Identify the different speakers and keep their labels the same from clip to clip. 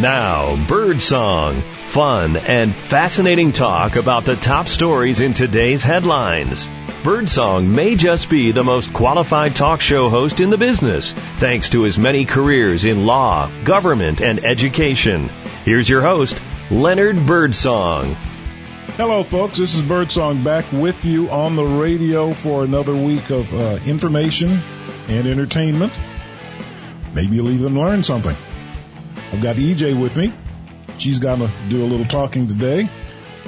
Speaker 1: Now, Birdsong. Fun and fascinating talk about the top stories in today's headlines. Birdsong may just be the most qualified talk show host in the business, thanks to his many careers in law, government, and education. Here's your host, Leonard Birdsong.
Speaker 2: Hello, folks. This is Birdsong back with you on the radio for another week of uh, information and entertainment. Maybe you'll even learn something. I've got EJ with me. She's going to do a little talking today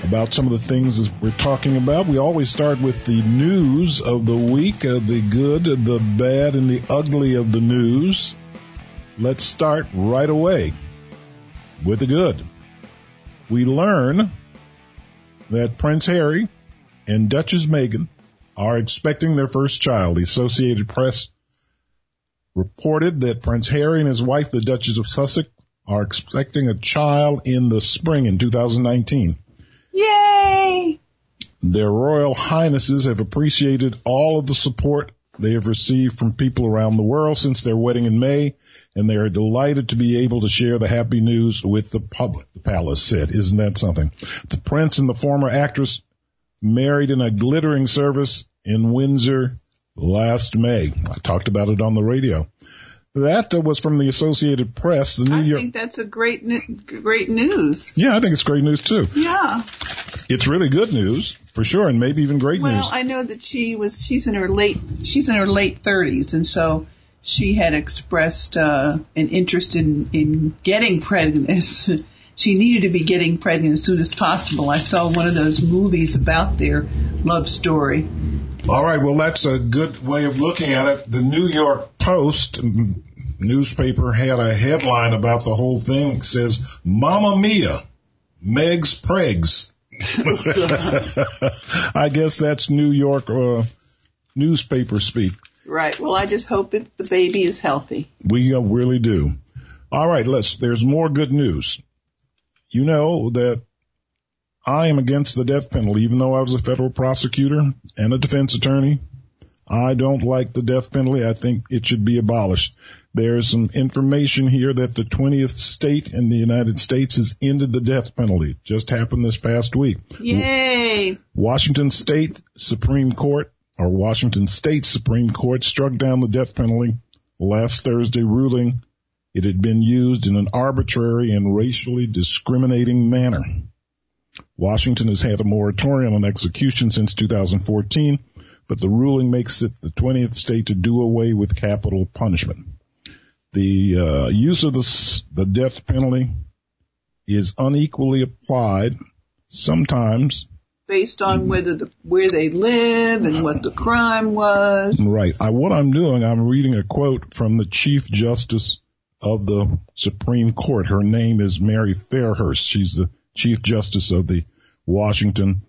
Speaker 2: about some of the things we're talking about. We always start with the news of the week, uh, the good, the bad, and the ugly of the news. Let's start right away with the good. We learn that Prince Harry and Duchess Meghan are expecting their first child. The Associated Press reported that Prince Harry and his wife, the Duchess of Sussex, are expecting a child in the spring in 2019.
Speaker 3: Yay!
Speaker 2: Their royal highnesses have appreciated all of the support they have received from people around the world since their wedding in May, and they are delighted to be able to share the happy news with the public, the palace said. Isn't that something? The prince and the former actress married in a glittering service in Windsor last May. I talked about it on the radio. That was from the Associated Press. The New York
Speaker 3: I
Speaker 2: York.
Speaker 3: think that's a great, great news.
Speaker 2: Yeah, I think it's great news too.
Speaker 3: Yeah.
Speaker 2: It's really good news for sure, and maybe even great
Speaker 3: well,
Speaker 2: news.
Speaker 3: I know that she was. She's in her late. She's in her late thirties, and so she had expressed uh, an interest in in getting pregnant. she needed to be getting pregnant as soon as possible. I saw one of those movies about their love story.
Speaker 2: All right, well, that's a good way of looking at it. The New York Post newspaper had a headline about the whole thing. It says, Mama Mia, Meg's Pregs. I guess that's New York uh, newspaper speak.
Speaker 3: Right. Well, I just hope that the baby is healthy.
Speaker 2: We uh, really do. All right, let's. There's more good news. You know that I am against the death penalty, even though I was a federal prosecutor and a defense attorney. I don't like the death penalty. I think it should be abolished. There's some information here that the 20th state in the United States has ended the death penalty. It just happened this past week.
Speaker 3: Yay!
Speaker 2: Washington State Supreme Court or Washington State Supreme Court struck down the death penalty last Thursday ruling it had been used in an arbitrary and racially discriminating manner. Washington has had a moratorium on execution since 2014, but the ruling makes it the 20th state to do away with capital punishment. The uh, use of the, the death penalty is unequally applied sometimes
Speaker 3: based on whether the where they live and what the crime was.
Speaker 2: Right. I, what I'm doing, I'm reading a quote from the Chief Justice of the Supreme Court. Her name is Mary Fairhurst. She's the Chief Justice of the Washington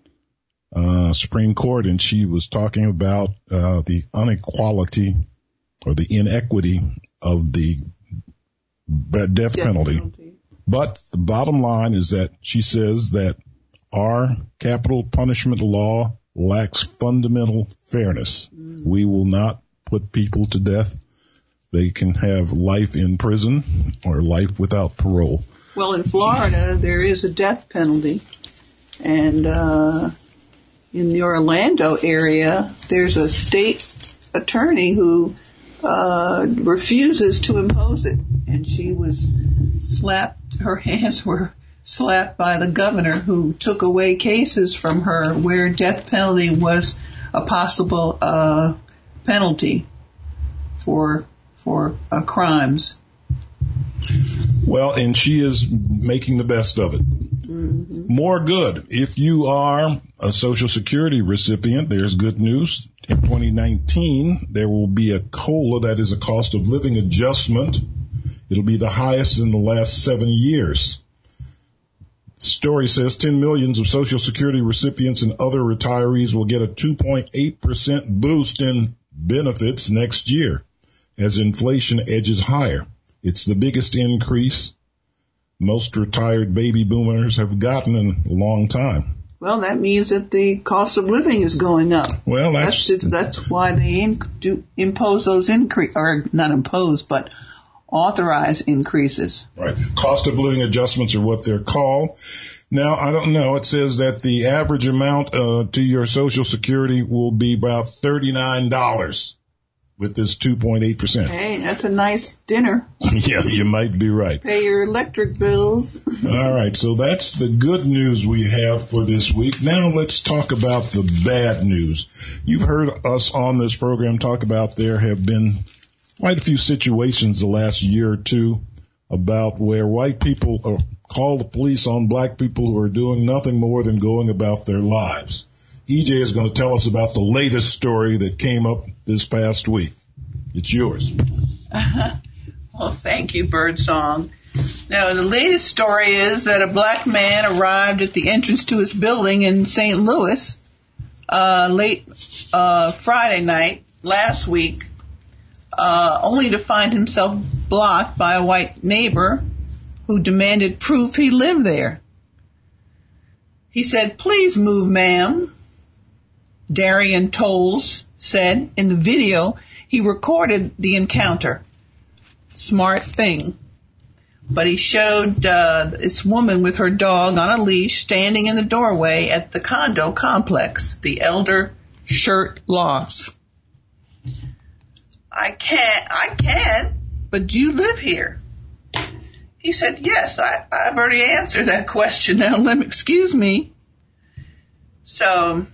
Speaker 2: uh, Supreme Court, and she was talking about uh, the inequality or the inequity of the death,
Speaker 3: Death
Speaker 2: penalty.
Speaker 3: penalty.
Speaker 2: But the bottom line is that she says that our capital punishment law lacks fundamental fairness. We will not put people to death. They can have life in prison or life without parole.
Speaker 3: Well, in Florida, there is a death penalty, and uh, in the Orlando area, there's a state attorney who uh, refuses to impose it, and she was slapped. Her hands were slapped by the governor, who took away cases from her where death penalty was a possible uh, penalty for for uh, crimes.
Speaker 2: Well, and she is making the best of it. More good. If you are a Social Security recipient, there's good news. In 2019, there will be a COLA, that is a cost of living adjustment. It'll be the highest in the last seven years. Story says 10 millions of Social Security recipients and other retirees will get a 2.8% boost in benefits next year as inflation edges higher. It's the biggest increase most retired baby boomers have gotten in a long time.
Speaker 3: Well, that means that the cost of living is going up.
Speaker 2: Well, that's,
Speaker 3: That's that's why they in, do impose those increase or not impose, but authorize increases.
Speaker 2: Right. Cost of living adjustments are what they're called. Now, I don't know. It says that the average amount uh, to your Social Security will be about $39 with this 2.8%.
Speaker 3: Hey, that's a nice dinner.
Speaker 2: yeah, you might be right.
Speaker 3: Pay your electric bills.
Speaker 2: All right, so that's the good news we have for this week. Now let's talk about the bad news. You've heard us on this program talk about there have been quite a few situations the last year or two about where white people uh, call the police on black people who are doing nothing more than going about their lives. EJ is going to tell us about the latest story that came up this past week. It's yours.
Speaker 3: Uh-huh. Well, thank you, Birdsong. Now, the latest story is that a black man arrived at the entrance to his building in St. Louis uh, late uh, Friday night last week uh, only to find himself blocked by a white neighbor who demanded proof he lived there. He said, please move, ma'am. Darian Tolles said in the video he recorded the encounter. Smart thing. But he showed uh, this woman with her dog on a leash standing in the doorway at the condo complex, the Elder Shirt Lofts. I can't, I can, but do you live here? He said, yes, I, I've already answered that question. Now let me, excuse me. So,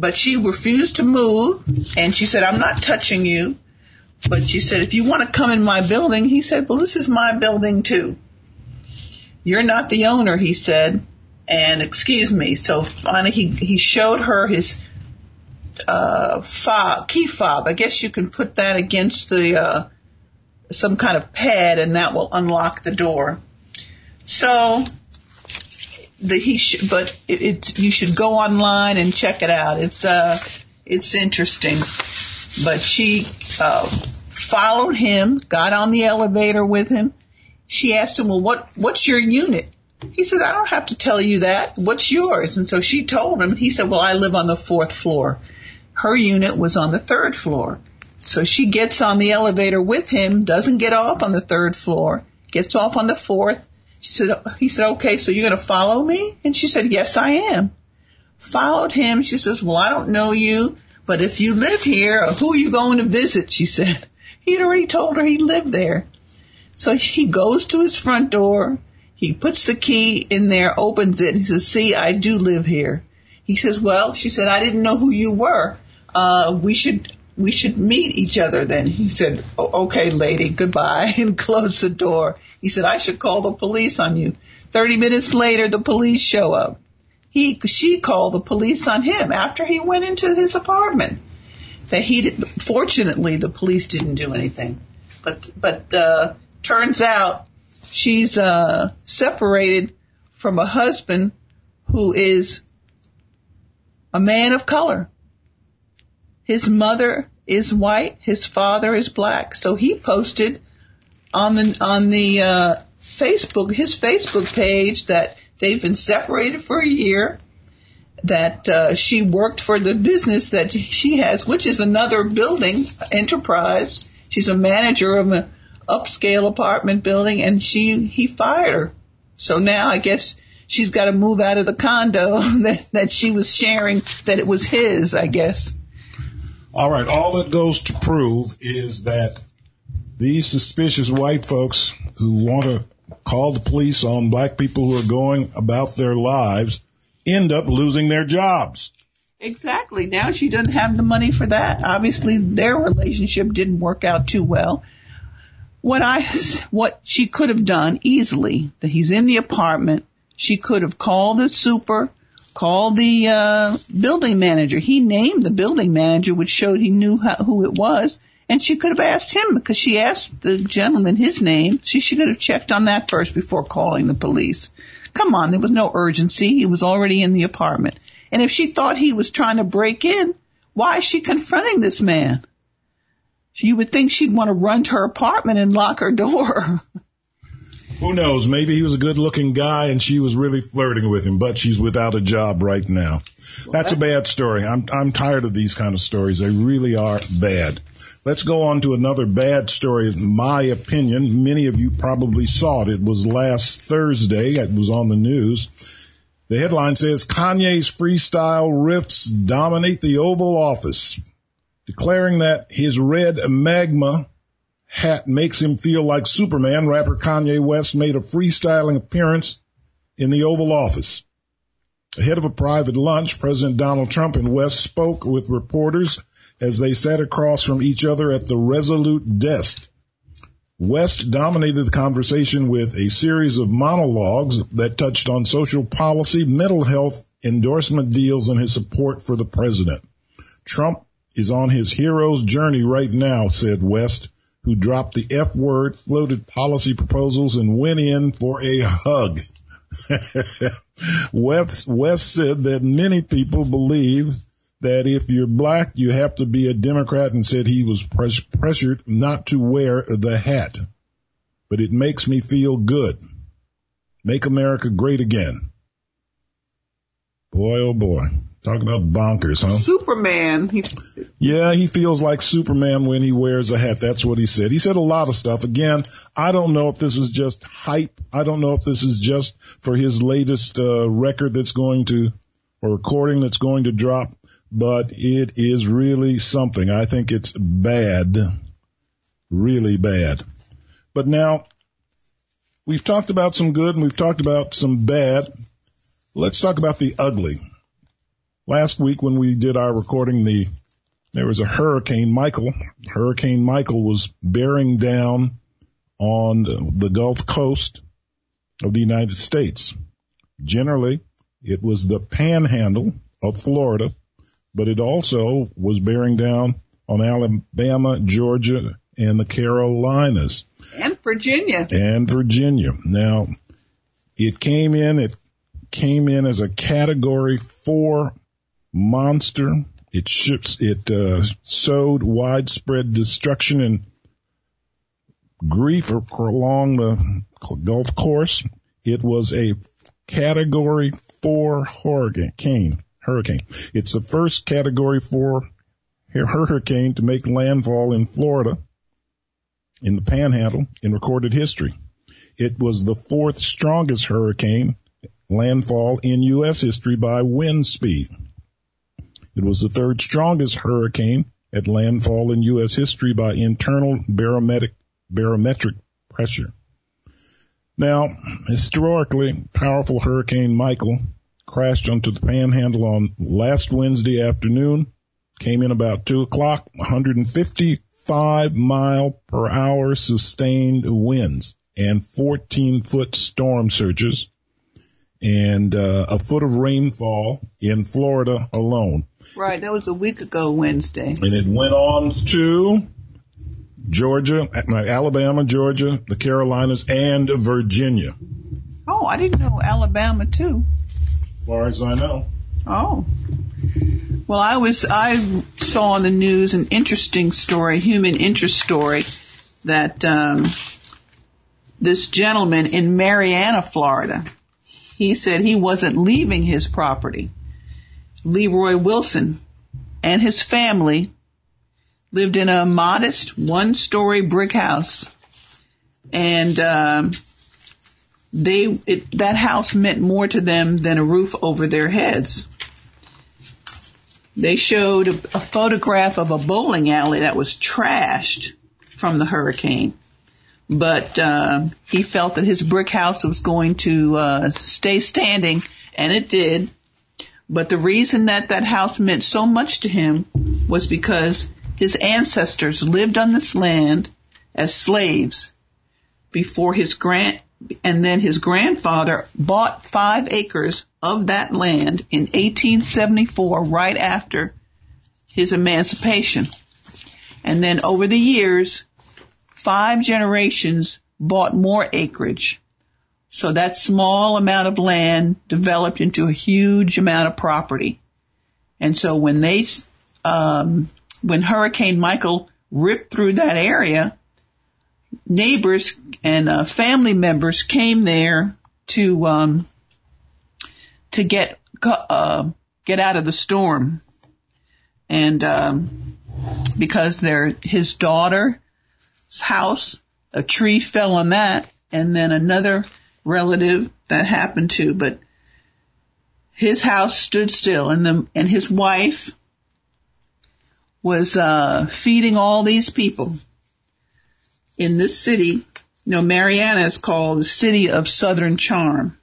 Speaker 3: but she refused to move and she said, I'm not touching you. But she said, if you want to come in my building, he said, well, this is my building too. You're not the owner, he said. And excuse me. So finally he, he showed her his uh, fob, key fob. I guess you can put that against the uh, some kind of pad, and that will unlock the door. So the he sh- but it, it you should go online and check it out. It's uh it's interesting. But she uh, followed him, got on the elevator with him. She asked him, "Well, what what's your unit?" He said, "I don't have to tell you that. What's yours?" And so she told him. He said, "Well, I live on the fourth floor." Her unit was on the third floor. So she gets on the elevator with him, doesn't get off on the third floor, gets off on the fourth. She said, he said, okay, so you're going to follow me? And she said, yes, I am. Followed him. She says, well, I don't know you, but if you live here, who are you going to visit? She said, he'd already told her he lived there. So he goes to his front door. He puts the key in there, opens it. And He says, see, I do live here. He says, well, she said, I didn't know who you were uh, we should we should meet each other then. He said, okay, lady, goodbye, and closed the door. He said, I should call the police on you. Thirty minutes later, the police show up. He, she called the police on him after he went into his apartment. That he, did, fortunately, the police didn't do anything. But, but, uh, turns out she's, uh, separated from a husband who is a man of color. His mother is white, his father is black. So he posted on the on the uh, Facebook his Facebook page that they've been separated for a year. That uh, she worked for the business that she has, which is another building enterprise. She's a manager of an upscale apartment building, and she he fired her. So now I guess she's got to move out of the condo that that she was sharing. That it was his, I guess.
Speaker 2: All right. All that goes to prove is that these suspicious white folks who want to call the police on black people who are going about their lives end up losing their jobs.
Speaker 3: Exactly. Now she doesn't have the money for that. Obviously their relationship didn't work out too well. What I, what she could have done easily, that he's in the apartment, she could have called the super, called the uh, building manager. He named the building manager, which showed he knew how, who it was. And she could have asked him because she asked the gentleman his name. She should have checked on that first before calling the police. Come on, there was no urgency. He was already in the apartment. And if she thought he was trying to break in, why is she confronting this man? You would think she'd want to run to her apartment and lock her door.
Speaker 2: Who knows? Maybe he was a good looking guy and she was really flirting with him, but she's without a job right now. That's a bad story. I'm, I'm tired of these kind of stories. They really are bad. Let's go on to another bad story, in my opinion. Many of you probably saw it. It was last Thursday. It was on the news. The headline says Kanye's freestyle riffs dominate the Oval Office, declaring that his red MAGA hat makes him feel like Superman. Rapper Kanye West made a freestyling appearance in the Oval Office. Ahead of a private lunch, President Donald Trump and West spoke with reporters as they sat across from each other at the Resolute desk. West dominated the conversation with a series of monologues that touched on social policy, mental health, endorsement deals, and his support for the president. Trump is on his hero's journey right now, said West, who dropped the F word, floated policy proposals, and went in for a hug. West, West said that many people believe that if you're black, you have to be a Democrat and said he was pres- pressured not to wear the hat. But it makes me feel good. Make America great again. Boy, oh boy. Talk about bonkers, huh?
Speaker 3: Superman. He,
Speaker 2: yeah, he feels like Superman when he wears a hat. That's what he said. He said a lot of stuff. Again, I don't know if this is just hype. I don't know if this is just for his latest uh, record that's going to, or recording that's going to drop but it is really something. I think it's bad, really bad. But now, we've talked about some good and we've talked about some bad. Let's talk about the ugly. Last week when we did our recording, the there was a hurricane Michael. Hurricane Michael was bearing down on the Gulf Coast of the United States. Generally, it was the panhandle of Florida but it also was bearing down on Alabama, Georgia, and the Carolinas.
Speaker 3: And Virginia.
Speaker 2: And Virginia. Now, it came in, it came in as a category four monster. It ships, it, uh, sowed widespread destruction and grief along the Gulf course. It was a category four hurricane hurricane. It's the first category four hurricane to make landfall in Florida in the panhandle in recorded history. It was the fourth strongest hurricane landfall in U.S. history by wind speed. It was the third strongest hurricane at landfall in U.S. history by internal barometric, barometric pressure. Now, historically, powerful Hurricane Michael crashed onto the panhandle on last Wednesday afternoon. Came in about two o'clock, 155 mile per hour sustained winds and 14 foot storm surges and uh, a foot of rainfall in Florida alone.
Speaker 3: Right, that was a week ago Wednesday.
Speaker 2: And it went on to Georgia, Alabama, Georgia, the Carolinas, and Virginia.
Speaker 3: Oh, I didn't know Alabama too
Speaker 2: far as I know.
Speaker 3: Oh. Well, I was, I saw on the news an interesting story, human interest story, that, um, this gentleman in Marianna, Florida, he said he wasn't leaving his property. Leroy Wilson and his family lived in a modest one story brick house. And, um, they it, that house meant more to them than a roof over their heads. They showed a, a photograph of a bowling alley that was trashed from the hurricane, but uh, he felt that his brick house was going to uh, stay standing, and it did. But the reason that that house meant so much to him was because his ancestors lived on this land as slaves before his grand and then his grandfather bought five acres of that land in 1874 right after his emancipation. And then over the years, five generations bought more acreage. So that small amount of land developed into a huge amount of property. And so when they, um, when Hurricane Michael ripped through that area, neighbors and uh, family members came there to um, to get uh, get out of the storm, and um, because their his daughter's house, a tree fell on that, and then another relative that happened to, but his house stood still, and the and his wife was uh, feeding all these people in this city. You know, Marianna is called the city of southern charm,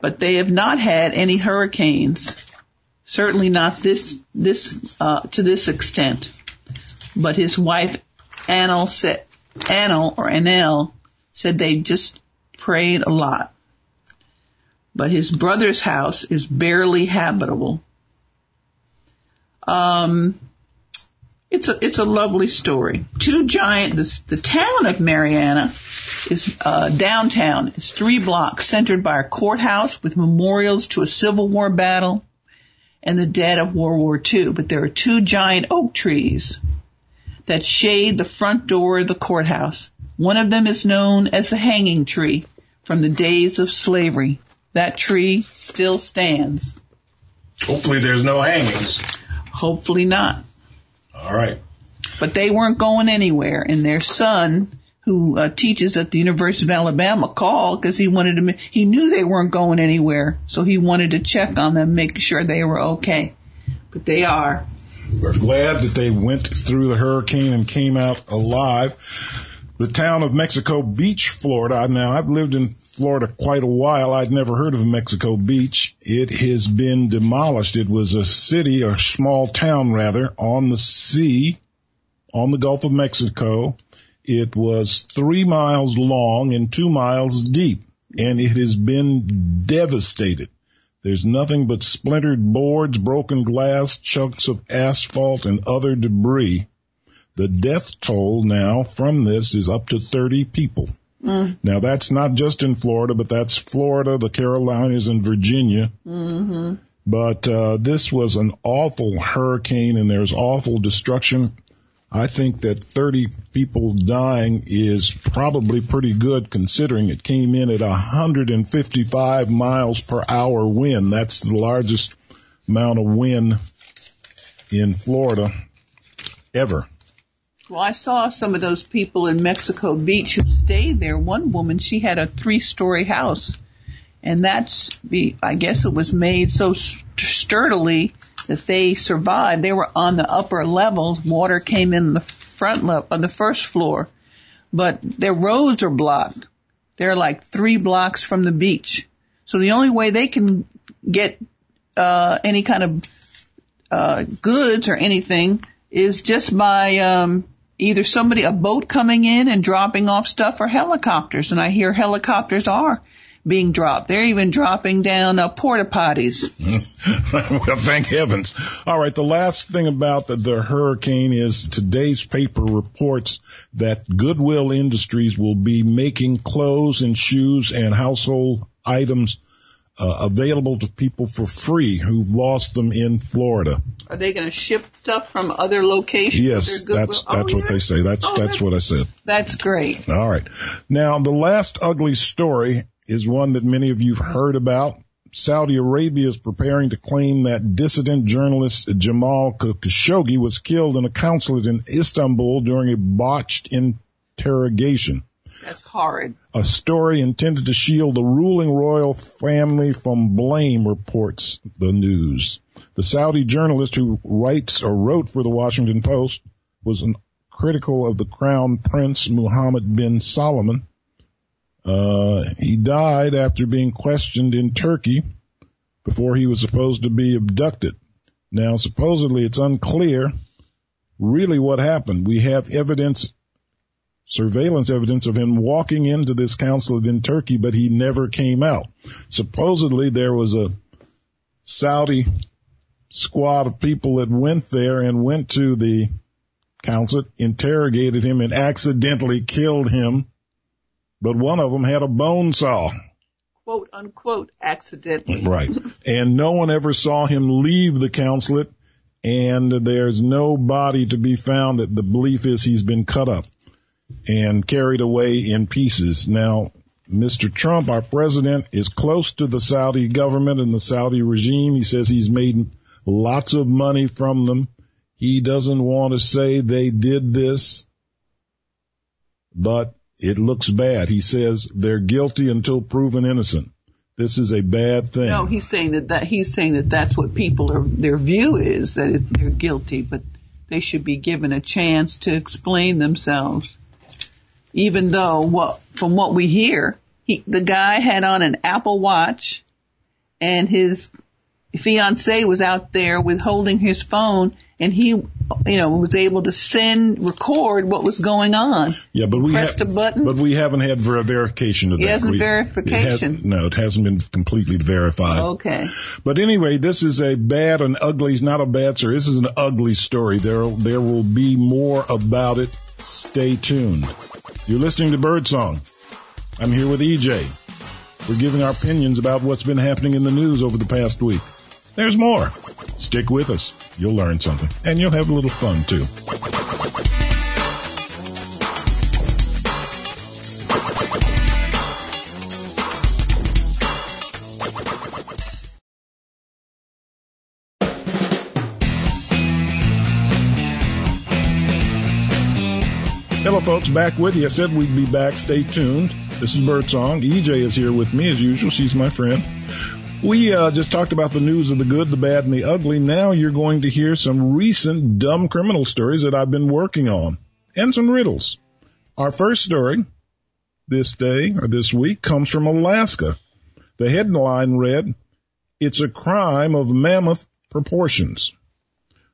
Speaker 3: but they have not had any hurricanes. Certainly not this this uh, to this extent. But his wife, Anil said, Anil or Anel said they just prayed a lot. But his brother's house is barely habitable. Um, it's a it's a lovely story. Two giant the, the town of Marianna is uh, downtown. It's three blocks centered by a courthouse with memorials to a Civil War battle and the dead of World War II. But there are two giant oak trees that shade the front door of the courthouse. One of them is known as the hanging tree from the days of slavery. That tree still stands.
Speaker 2: Hopefully there's no hangings.
Speaker 3: Hopefully not.
Speaker 2: All right.
Speaker 3: But they weren't going anywhere and their son who uh, teaches at the University of Alabama called because he wanted to, he knew they weren't going anywhere. So he wanted to check on them, make sure they were okay. But they are.
Speaker 2: We're glad that they went through the hurricane and came out alive. The town of Mexico Beach, Florida. Now I've lived in Florida quite a while. I'd never heard of Mexico Beach. It has been demolished. It was a city, or small town rather, on the sea, on the Gulf of Mexico. It was three miles long and two miles deep, and it has been devastated. There's nothing but splintered boards, broken glass, chunks of asphalt, and other debris. The death toll now from this is up to 30 people. Mm. Now that's not just in Florida, but that's Florida, the Carolinas, and Virginia. Mm-hmm. But uh, this was an awful hurricane, and there's awful destruction. I think that 30 people dying is probably pretty good considering it came in at 155 miles per hour wind. That's the largest amount of wind in Florida ever.
Speaker 3: Well, I saw some of those people in Mexico Beach who stayed there. One woman, she had a three story house and that's I guess it was made so sturdily that they survived. They were on the upper levels. Water came in the front level, on the first floor, but their roads are blocked. They're like three blocks from the beach. So the only way they can get, uh, any kind of, uh, goods or anything is just by, um, either somebody, a boat coming in and dropping off stuff or helicopters. And I hear helicopters are being dropped. They're even dropping down uh, porta potties.
Speaker 2: well, thank heavens. All right. The last thing about the, the, hurricane is today's paper reports that Goodwill Industries will be making clothes and shoes and household items uh, available to people for free who've lost them in Florida.
Speaker 3: Are they going to ship stuff from other locations?
Speaker 2: Yes, that's oh, that's what they say. That's oh, that's, that's what I said.
Speaker 3: That's great.
Speaker 2: All right. Now the last ugly story is one that many of you have heard about. Saudi Arabia is preparing to claim that dissident journalist Jamal Khashoggi was killed in a consulate in Istanbul during a botched interrogation.
Speaker 3: That's horrid.
Speaker 2: A story intended to shield the ruling royal family from blame, reports the news. The Saudi journalist who writes or wrote for the Washington Post was critical of the crown prince Mohammed bin Salman uh, he died after being questioned in Turkey before he was supposed to be abducted. Now, supposedly it's unclear really what happened. We have evidence, surveillance evidence of him walking into this consulate in Turkey, but he never came out. Supposedly there was a Saudi squad of people that went there and went to the consulate, interrogated him and accidentally killed him but one of them had a bone saw.
Speaker 3: Quote unquote accidentally.
Speaker 2: Right. and no one ever saw him leave the consulate and there's no body to be found. That the belief is he's been cut up and carried away in pieces. Now, Mr. Trump, our president, is close to the Saudi government and the Saudi regime. He says he's made lots of money from them He doesn't want to say they did this, but it looks bad. He says they're guilty until proven innocent. This is a bad thing.
Speaker 3: No, he's saying that, that he's saying that that's what people are. Their view is that they're guilty, but they should be given a chance to explain themselves. Even though, what from what we hear, he, the guy had on an Apple Watch, and his fiance was out there with holding his phone and he, you know, was able to send, record what was going on.
Speaker 2: Yeah, but we
Speaker 3: pressed
Speaker 2: ha-
Speaker 3: a button.
Speaker 2: But we haven't had ver- verification of
Speaker 3: He
Speaker 2: that.
Speaker 3: hasn't verification.
Speaker 2: it has- no, it hasn't been completely verified.
Speaker 3: Okay.
Speaker 2: But anyway, this is a bad and ugly. It's not a bad story. This is an ugly story. There, there will be more about it. Stay tuned. You're listening to Birdsong. I'm here with EJ. We're giving our opinions about what's been happening in the news over the past week. There's more. Stick with us. You'll learn something. And you'll have a little fun too. Folks, back with you. I said we'd be back. Stay tuned. This is Birdsong. EJ is here with me as usual. She's my friend. We uh, just talked about the news of the good, the bad, and the ugly. Now you're going to hear some recent dumb criminal stories that I've been working on and some riddles. Our first story this day or this week comes from Alaska. The headline read, It's a crime of mammoth proportions.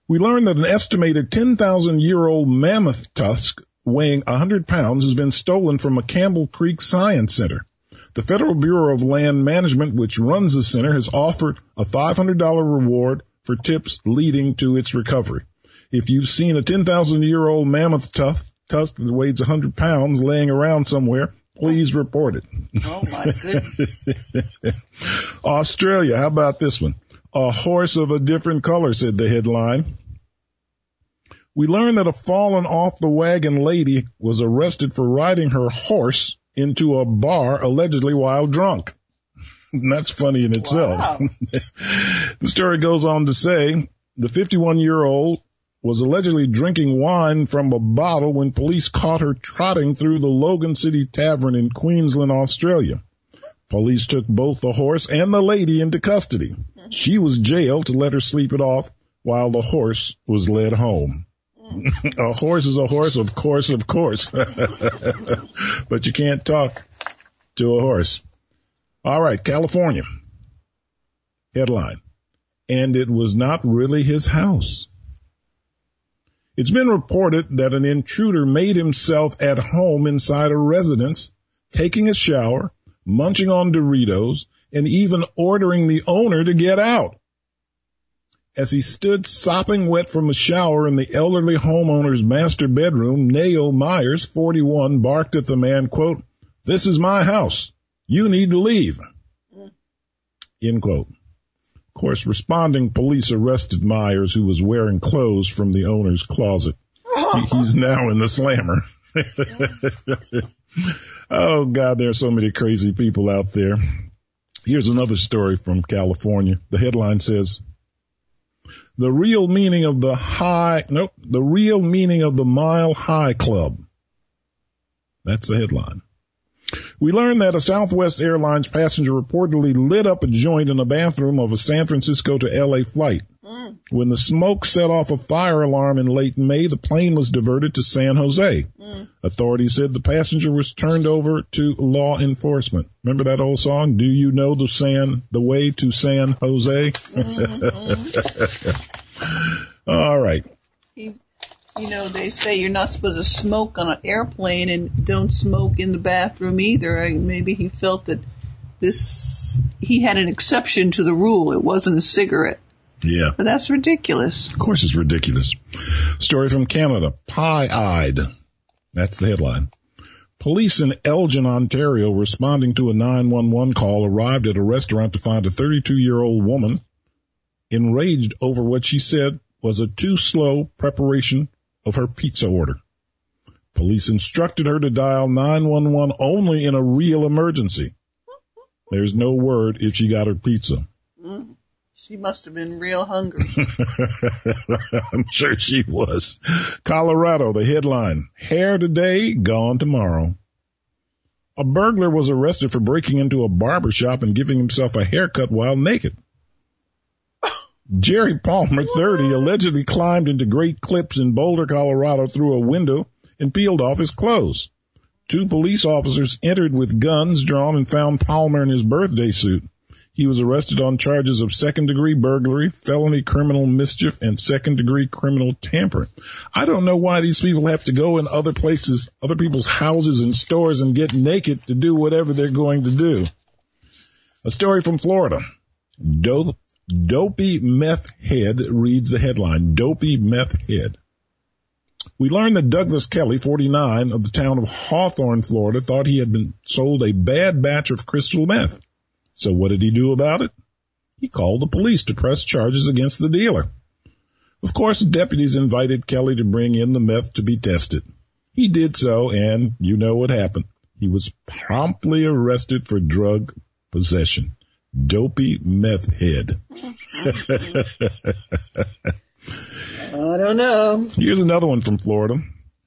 Speaker 2: We learned that an estimated 10,000 year old mammoth tusk weighing 100 pounds has been stolen from a Campbell Creek Science Center. The Federal Bureau of Land Management, which runs the center, has offered a $500 reward for tips leading to its recovery. If you've seen a 10,000 year old mammoth tusk, tusk that weighs 100 pounds laying around somewhere, please report it.
Speaker 3: Oh my goodness.
Speaker 2: Australia, how about this one? A horse of a different color, said the headline. We learned that a fallen off the wagon lady was arrested for riding her horse into a bar allegedly while drunk. And that's funny in itself.
Speaker 3: Wow.
Speaker 2: the story goes on to say the 51 year old was allegedly drinking wine from a bottle when police caught her trotting through the Logan City Tavern in Queensland, Australia. Police took both the horse and the lady into custody. She was jailed to let her sleep it off while the horse was led home. A horse is a horse, of course, of course. but you can't talk to a horse. All right, California. Headline. And it was not really his house. It's been reported that an intruder made himself at home inside a residence, taking a shower, munching on Doritos, and even ordering the owner to get out. As he stood sopping wet from a shower in the elderly homeowner's master bedroom, Nao Myers, 41, barked at the man, quote, this is my house. You need to leave. Mm. End quote. Of course, responding police arrested Myers, who was wearing clothes from the owner's closet. He- He's now in the slammer. oh God, there are so many crazy people out there. Here's another story from California. The headline says, the real meaning of the high, nope, the real meaning of the Mile High Club. That's the headline. We learned that a Southwest Airlines passenger reportedly lit up a joint in the bathroom of a San Francisco to LA flight. When the smoke set off a fire alarm in late May, the plane was diverted to San Jose. Mm. Authorities said the passenger was turned over to law enforcement. Remember that old song? Do you know the San, the way to San Jose? Mm-hmm. All right.
Speaker 3: He, you know, they say you're not supposed to smoke on an airplane and don't smoke in the bathroom either. Maybe he felt that this, he had an exception to the rule. It wasn't a cigarette.
Speaker 2: Yeah.
Speaker 3: But that's ridiculous.
Speaker 2: Of course it's ridiculous. Story from Canada. Pie-eyed. That's the headline. Police in Elgin, Ontario, responding to a 911 call, arrived at a restaurant to find a 32-year-old woman enraged over what she said was a too slow preparation of her pizza order. Police instructed her to dial 911 only in a real emergency. There's no word if she got her pizza. Mm-hmm.
Speaker 3: She must have been real hungry.
Speaker 2: I'm sure she was. Colorado, the headline, hair today, gone tomorrow. A burglar was arrested for breaking into a barber shop and giving himself a haircut while naked. Jerry Palmer, 30, allegedly climbed into Great Clips in Boulder, Colorado through a window and peeled off his clothes. Two police officers entered with guns drawn and found Palmer in his birthday suit. He was arrested on charges of second degree burglary, felony criminal mischief, and second degree criminal tampering. I don't know why these people have to go in other places, other people's houses and stores and get naked to do whatever they're going to do. A story from Florida. Dope, dopey meth head reads the headline. Dopey meth head. We learned that Douglas Kelly, 49, of the town of Hawthorne, Florida, thought he had been sold a bad batch of crystal meth. So what did he do about it? He called the police to press charges against the dealer. Of course, deputies invited Kelly to bring in the meth to be tested. He did so, and you know what happened. He was promptly arrested for drug possession. Dopey meth head.
Speaker 3: I don't know.
Speaker 2: Here's another one from Florida.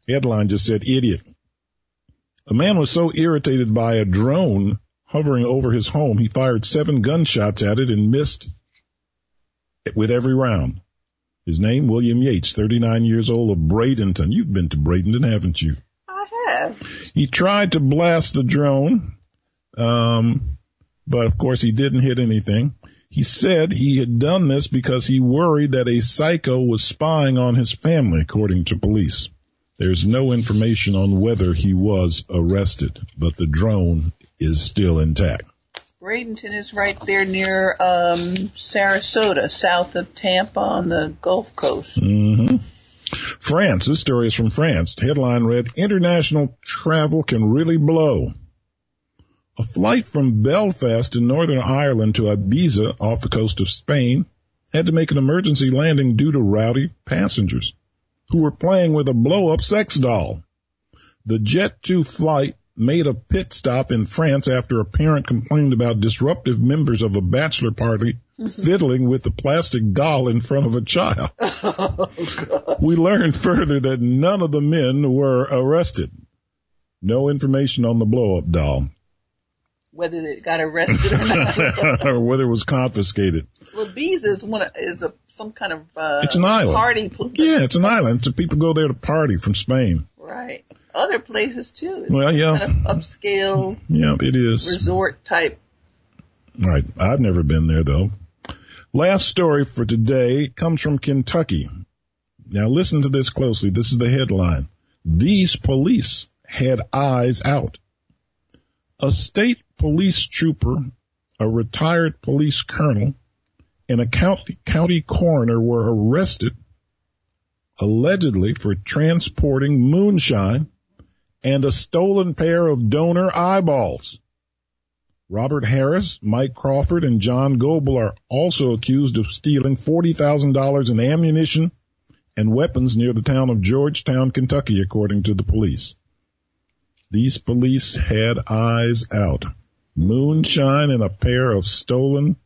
Speaker 2: Headline just said idiot. A man was so irritated by a drone hovering over his home, he fired seven gunshots at it and missed with every round. His name, William Yates, 39 years old of Bradenton. You've been to Bradenton, haven't you?
Speaker 3: I have.
Speaker 2: He tried to blast the drone, um, but of course he didn't hit anything. He said he had done this because he worried that a psycho was spying on his family, according to police. There's no information on whether he was arrested, but the drone is still intact.
Speaker 3: Bradenton is right there near um, Sarasota, south of Tampa on the Gulf Coast.
Speaker 2: Mm-hmm. France. This story is from France. Headline read, International travel can really blow. A flight from Belfast in Northern Ireland to Ibiza off the coast of Spain had to make an emergency landing due to rowdy passengers who were playing with a blow up sex doll. The Jet 2 flight made a pit stop in France after a parent complained about disruptive members of a bachelor party fiddling with a plastic doll in front of a child.
Speaker 3: Oh,
Speaker 2: we learned further that none of the men were arrested. No information on the blow up doll
Speaker 3: Whether they got arrested or not.
Speaker 2: or whether it was confiscated.
Speaker 3: well, Ibiza is one of, is a some kind of uh,
Speaker 2: It's an island.
Speaker 3: party.
Speaker 2: Yeah, it's an island, so people go there to party from Spain.
Speaker 3: Right. Other places too. It's
Speaker 2: Well, yeah.
Speaker 3: kind of upscale
Speaker 2: Yeah, it is.
Speaker 3: resort type.
Speaker 2: Right. I've never been there though. Last story for today comes from Kentucky. Now listen to this closely. This is the headline. These police had eyes out. A state police trooper, a retired police colonel, and a county, county coroner were arrested allegedly for transporting moonshine and a stolen pair of donor eyeballs. Robert Harris, Mike Crawford, and John Goebel are also accused of stealing $40,000 in ammunition and weapons near the town of Georgetown, Kentucky, according to the police. These police had eyes out. Moonshine and a pair of stolen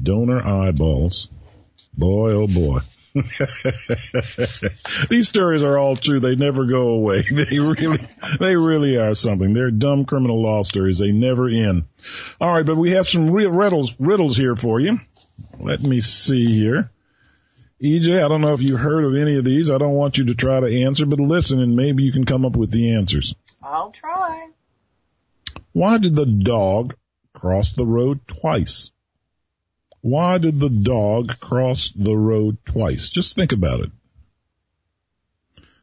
Speaker 2: donor eyeballs. Boy, oh boy. These stories are all true. They never go away. They really, they really are something. They're dumb criminal law stories. They never end. All right, but we have some real riddles, riddles here for you. Let me see here. EJ, I don't know if you heard of any of these. I don't want you to try to answer, but listen and maybe you can come up with the answers.
Speaker 3: I'll try.
Speaker 2: Why did the dog cross the road twice? Why did the dog cross the road twice? Just think about it.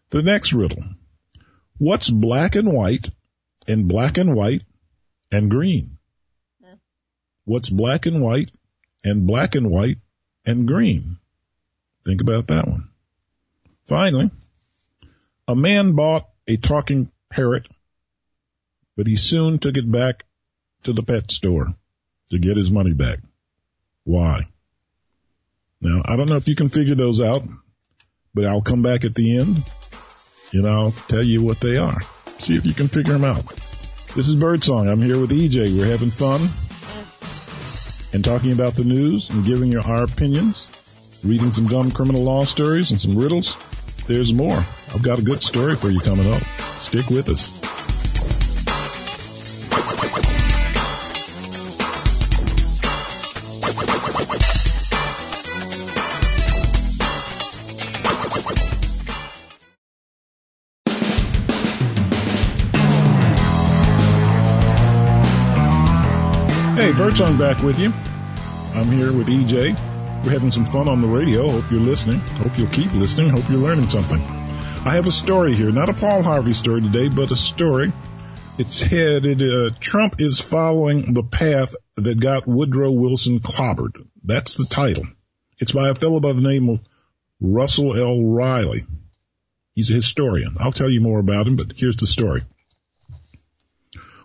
Speaker 2: The next riddle. What's black and white and black and white and green? What's black and white and black and white and green? Think about that one. Finally, a man bought a talking parrot, but he soon took it back to the pet store to get his money back. Why? Now, I don't know if you can figure those out, but I'll come back at the end and I'll tell you what they are. See if you can figure them out. This is Birdsong. I'm here with EJ. We're having fun. and talking about the news and giving you our opinions, reading some dumb criminal law stories and some riddles. There's more. I've got a good story for you coming up. Stick with us. Birdsong back with you. I'm here with EJ. We're having some fun on the radio. Hope you're listening. Hope you'll keep listening. Hope you're learning something. I have a story here, not a Paul Harvey story today, but a story. It's headed, uh, Trump is following the path that got Woodrow Wilson clobbered. That's the title. It's by a fellow by the name of Russell L. Riley. He's a historian. I'll tell you more about him, but here's the story.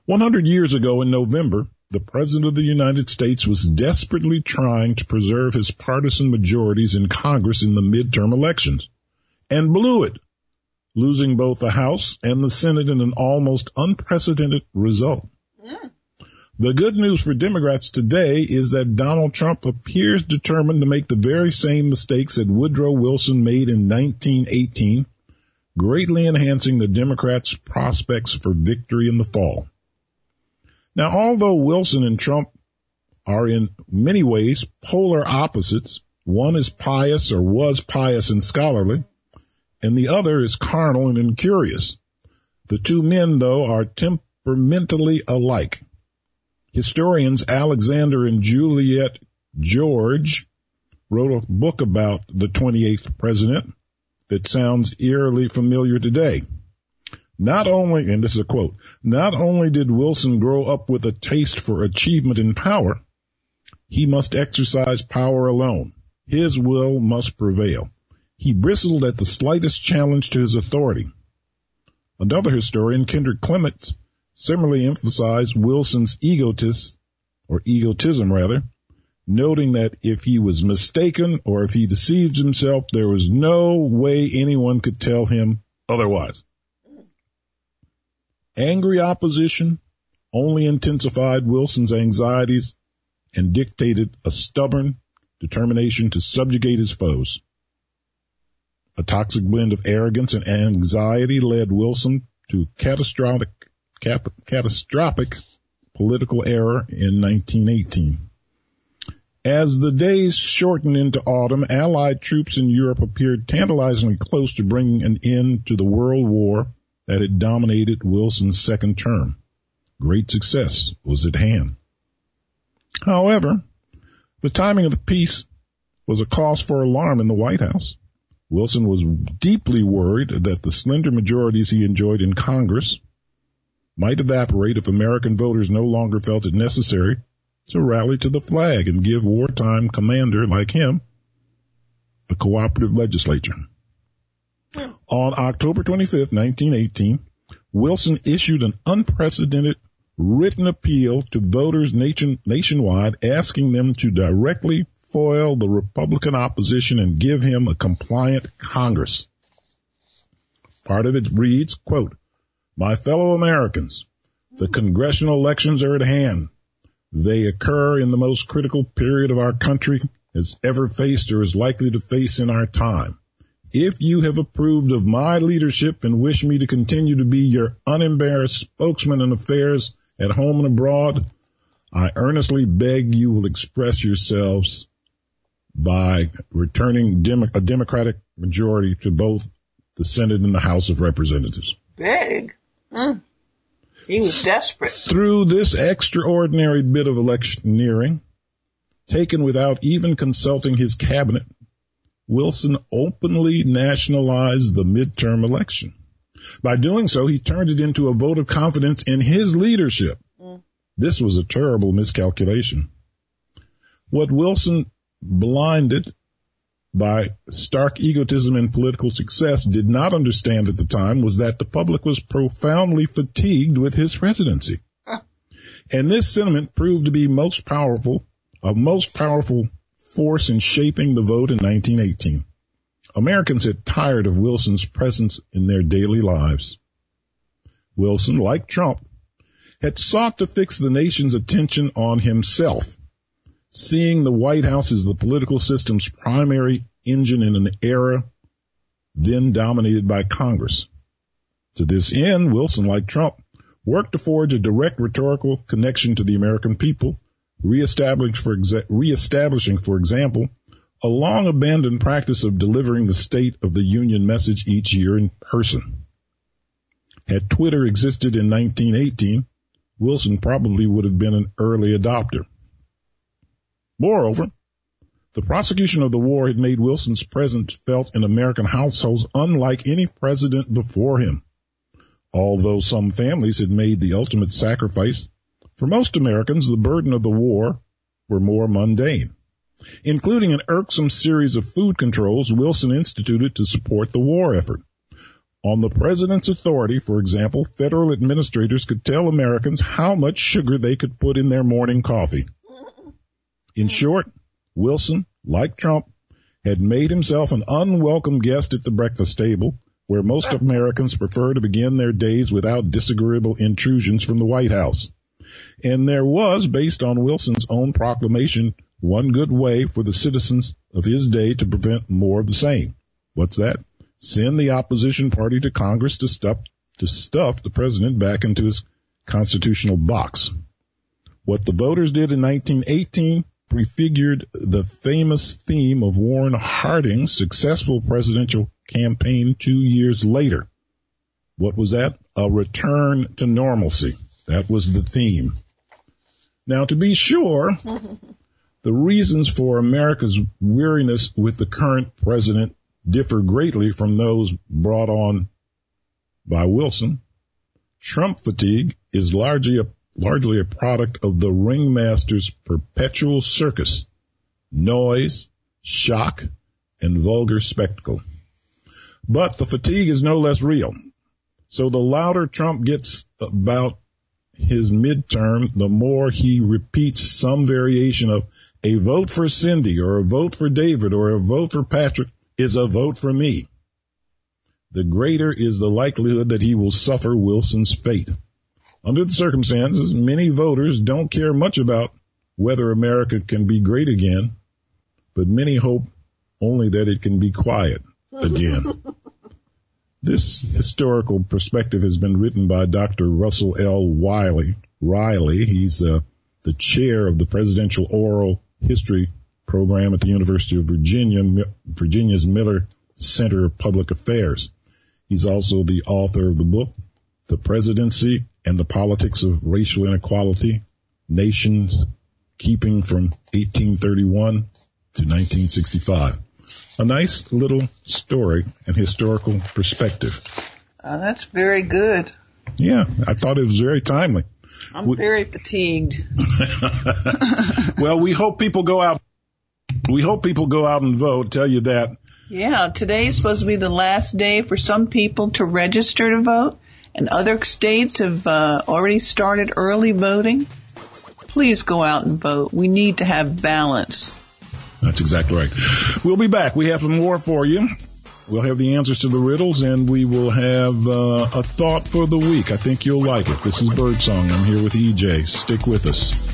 Speaker 2: 100 years ago in November, the President of the United States was desperately trying to preserve his partisan majorities in Congress in the midterm elections and blew it, losing both the House and the Senate in an almost unprecedented result. Mm. The good news for Democrats today is that Donald Trump appears determined to make the very same mistakes that Woodrow Wilson made in 1918, greatly enhancing the Democrats' prospects for victory in the fall. Now, although Wilson and Trump are in many ways polar opposites, one is pious or was pious and scholarly, and the other is carnal and incurious. The two men, though, are temperamentally alike. Historians Alexander and Juliet George wrote a book about the 28th president that sounds eerily familiar today. Not only, and this is a quote, not only did Wilson grow up with a taste for achievement and power, he must exercise power alone. His will must prevail. He bristled at the slightest challenge to his authority. Another historian, Kendrick Clements, similarly emphasized Wilson's egotism, or egotism rather, noting that if he was mistaken or if he deceived himself, there was no way anyone could tell him otherwise. Angry opposition only intensified Wilson's anxieties and dictated a stubborn determination to subjugate his foes. A toxic blend of arrogance and anxiety led Wilson to catastrophic, cap, catastrophic political error in 1918. As the days shortened into autumn, Allied troops in Europe appeared tantalizingly close to bringing an end to the World War that had dominated Wilson's second term. Great success was at hand. However, the timing of the peace was a cause for alarm in the White House. Wilson was deeply worried that the slender majorities he enjoyed in Congress might evaporate if American voters no longer felt it necessary to rally to the flag and give wartime commander like him a cooperative legislature. On October 25, 1918, Wilson issued an unprecedented written appeal to voters nation, nationwide asking them to directly foil the Republican opposition and give him a compliant Congress. Part of it reads, quote, My fellow Americans, the congressional elections are at hand. They occur in the most critical period of our country has ever faced or is likely to face in our time. If you have approved of my leadership and wish me to continue to be your unembarrassed spokesman in affairs at home and abroad, I earnestly beg you will express yourselves by returning a Democratic majority to both the Senate and the House of Representatives.
Speaker 3: Big. Mm. He was desperate.
Speaker 2: Through this extraordinary bit of electioneering, taken without even consulting his cabinet, Wilson openly nationalized the midterm election. By doing so, he turned it into a vote of confidence in his leadership. Mm. This was a terrible miscalculation. What Wilson blinded by stark egotism and political success did not understand at the time was that the public was profoundly fatigued with his presidency. And this sentiment proved to be most powerful, a most powerful force in shaping the vote in 1918. Americans had tired of Wilson's presence in their daily lives. Wilson, like Trump, had sought to fix the nation's attention on himself, seeing the White House as the political system's primary engine in an era then dominated by Congress. To this end, Wilson, like Trump, worked to forge a direct rhetorical connection to the American people, reestablishing for, exa- reestablishing, for example, a long abandoned practice of delivering the State of the Union message each year in person. Had Twitter existed in 1918, Wilson probably would have been an early adopter. Moreover, the prosecution of the war had made Wilson's presence felt in American households unlike any president before him. Although some families had made the ultimate sacrifice, for most Americans the burden of the war were more mundane. Including an irksome series of food controls Wilson instituted to support the war effort. On the president's authority, for example, federal administrators could tell Americans how much sugar they could put in their morning coffee. In short, Wilson, like Trump, had made himself an unwelcome guest at the breakfast table, where most Americans prefer to begin their days without disagreeable intrusions from the White House. And there was, based on Wilson's own proclamation, one good way for the citizens of his day to prevent more of the same. What's that? send the opposition party to Congress to stuff, to stuff the president back into his constitutional box. What the voters did in 1918 prefigured the famous theme of Warren Harding's successful presidential campaign two years later. What was that? A return to normalcy. That was the theme. Now, to be sure, the reasons for America's weariness with the current president differ greatly from those brought on by Wilson. Trump fatigue is largely a, largely a product of the ringmaster's perpetual circus, noise, shock, and vulgar spectacle. But the fatigue is no less real. So the louder Trump gets about his midterm, the more he repeats some variation of a vote for Cindy or a vote for David or a vote for Patrick is a vote for me. The greater is the likelihood that he will suffer Wilson's fate. Under the circumstances, many voters don't care much about whether America can be great again, but many hope only that it can be quiet again. This historical perspective has been written by Dr. Russell L. Wiley. Riley. He's uh, the chair of the Presidential Oral History program at the University of Virginia, Virginia's Miller Center of Public Affairs. He's also the author of the book, The Presidency and the Politics of Racial Inequality, Nations Keeping from 1831 to 1965. A nice little story and historical perspective.
Speaker 3: Uh, that's very good.
Speaker 2: Yeah, I thought it was very timely.
Speaker 3: I'm we, very fatigued.
Speaker 2: well, we hope people go out we hope people go out and vote. Tell you that.
Speaker 3: Yeah, today is supposed to be the last day for some people to register to vote, and other states have uh, already started early voting. Please go out and vote. We need to have balance.
Speaker 2: That's exactly right. We'll be back. We have some more for you. We'll have the answers to the riddles, and we will have uh, a thought for the week. I think you'll like it. This is Birdsong. I'm here with EJ. Stick with us.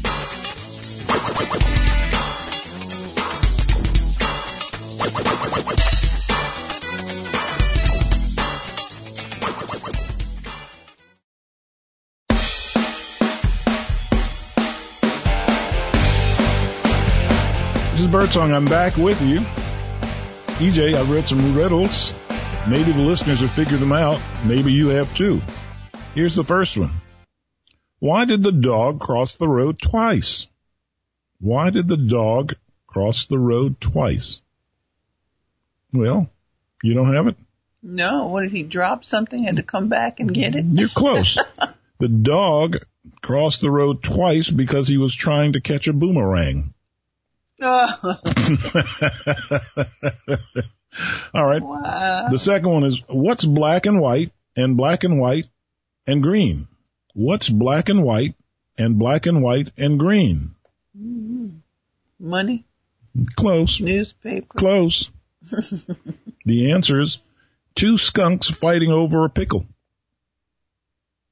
Speaker 2: Birdsong. I'm back with you. EJ, I've read some riddles. Maybe the listeners have figured them out. Maybe you have too. Here's the first one. Why did the dog cross the road twice? Why did the dog cross the road twice? Well, you don't have it?
Speaker 3: No. What if he dropped something, and had to come back and get it?
Speaker 2: You're close. the dog crossed the road twice because he was trying to catch a boomerang. All right. Wow. The second one is what's black and white and black and white and green? What's black and white and black and white and green?
Speaker 3: Mm-hmm. Money.
Speaker 2: Close.
Speaker 3: Newspaper.
Speaker 2: Close. the answer is two skunks fighting over a pickle.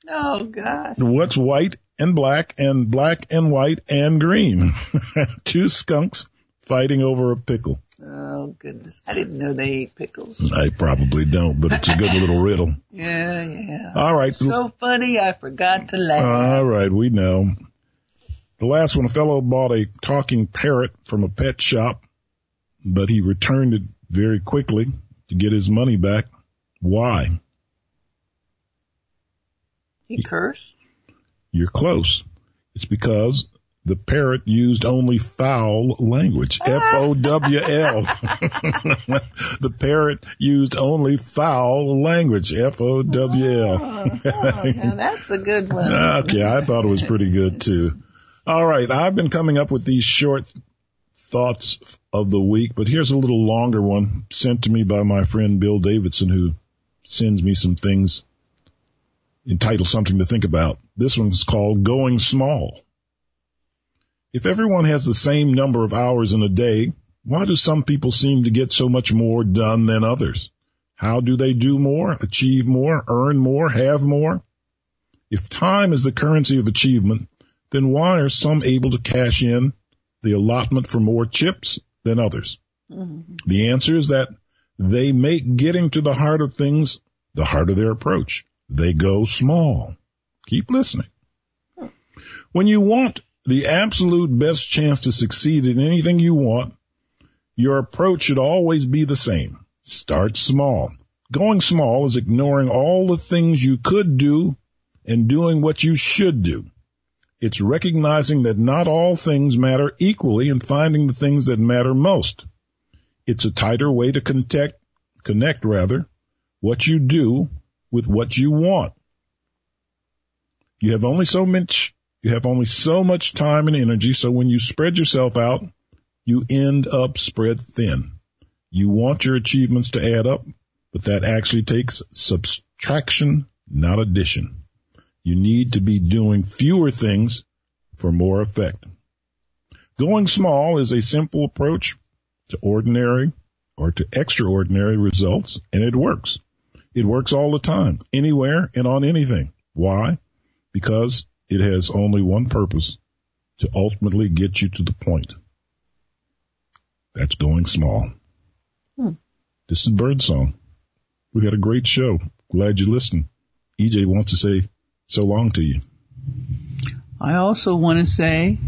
Speaker 3: Oh gosh.
Speaker 2: What's white and black and black and white and green. Two skunks fighting over a pickle.
Speaker 3: Oh goodness, I didn't know they ate pickles.
Speaker 2: I probably don't, but it's a good little riddle.
Speaker 3: Yeah, yeah.
Speaker 2: All right.
Speaker 3: So funny, I forgot to laugh.
Speaker 2: All right, we know. The last one, a fellow bought a talking parrot from a pet shop, but he returned it very quickly to get his money back. Why?
Speaker 3: he cursed.
Speaker 2: You're close. It's because the parrot used only foul language. Ah. F-O-W-L. the parrot used only foul language. F-O-W-L.
Speaker 3: Oh, oh, now that's a good one.
Speaker 2: okay, I thought it was pretty good too. All right, I've been coming up with these short thoughts of the week, but here's a little longer one sent to me by my friend Bill Davidson who sends me some things entitled something to think about. This one's called going small. If everyone has the same number of hours in a day, why do some people seem to get so much more done than others? How do they do more, achieve more, earn more, have more? If time is the currency of achievement, then why are some able to cash in the allotment for more chips than others? Mm-hmm. The answer is that they make getting to the heart of things the heart of their approach. They go small. Keep listening. When you want the absolute best chance to succeed in anything you want, your approach should always be the same. Start small. Going small is ignoring all the things you could do and doing what you should do. It's recognizing that not all things matter equally and finding the things that matter most. It's a tighter way to connect, connect rather, what you do with what you want. You have only so much, you have only so much time and energy. So when you spread yourself out, you end up spread thin. You want your achievements to add up, but that actually takes subtraction, not addition. You need to be doing fewer things for more effect. Going small is a simple approach to ordinary or to extraordinary results, and it works. It works all the time, anywhere and on anything. Why? Because it has only one purpose to ultimately get you to the point. That's going small. Hmm. This is Birdsong. We had a great show. Glad you listened. EJ wants to say so long to you.
Speaker 3: I also want to say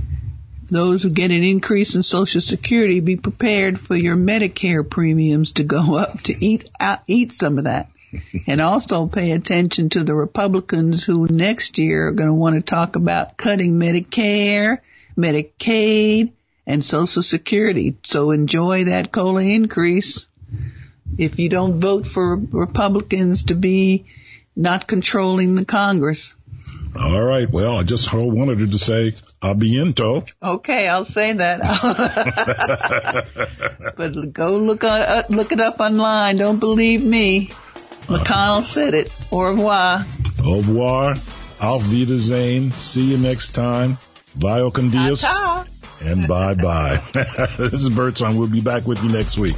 Speaker 3: those who get an increase in Social Security, be prepared for your Medicare premiums to go up to eat uh, eat some of that and also pay attention to the Republicans who next year are going to want to talk about cutting Medicare, Medicaid, and Social Security. So enjoy that COLA increase. If you don't vote for Republicans to be not controlling the Congress.
Speaker 2: All right. Well, I just wanted to say I'll be into.
Speaker 3: Okay, I'll say that. but go look on, uh, look it up online. Don't believe me. McConnell said it. Au revoir.
Speaker 2: Au revoir. Auf Wiedersehen. See you next time. Vio con Dios. And bye bye. this is Birdsong. We'll be back with you next week.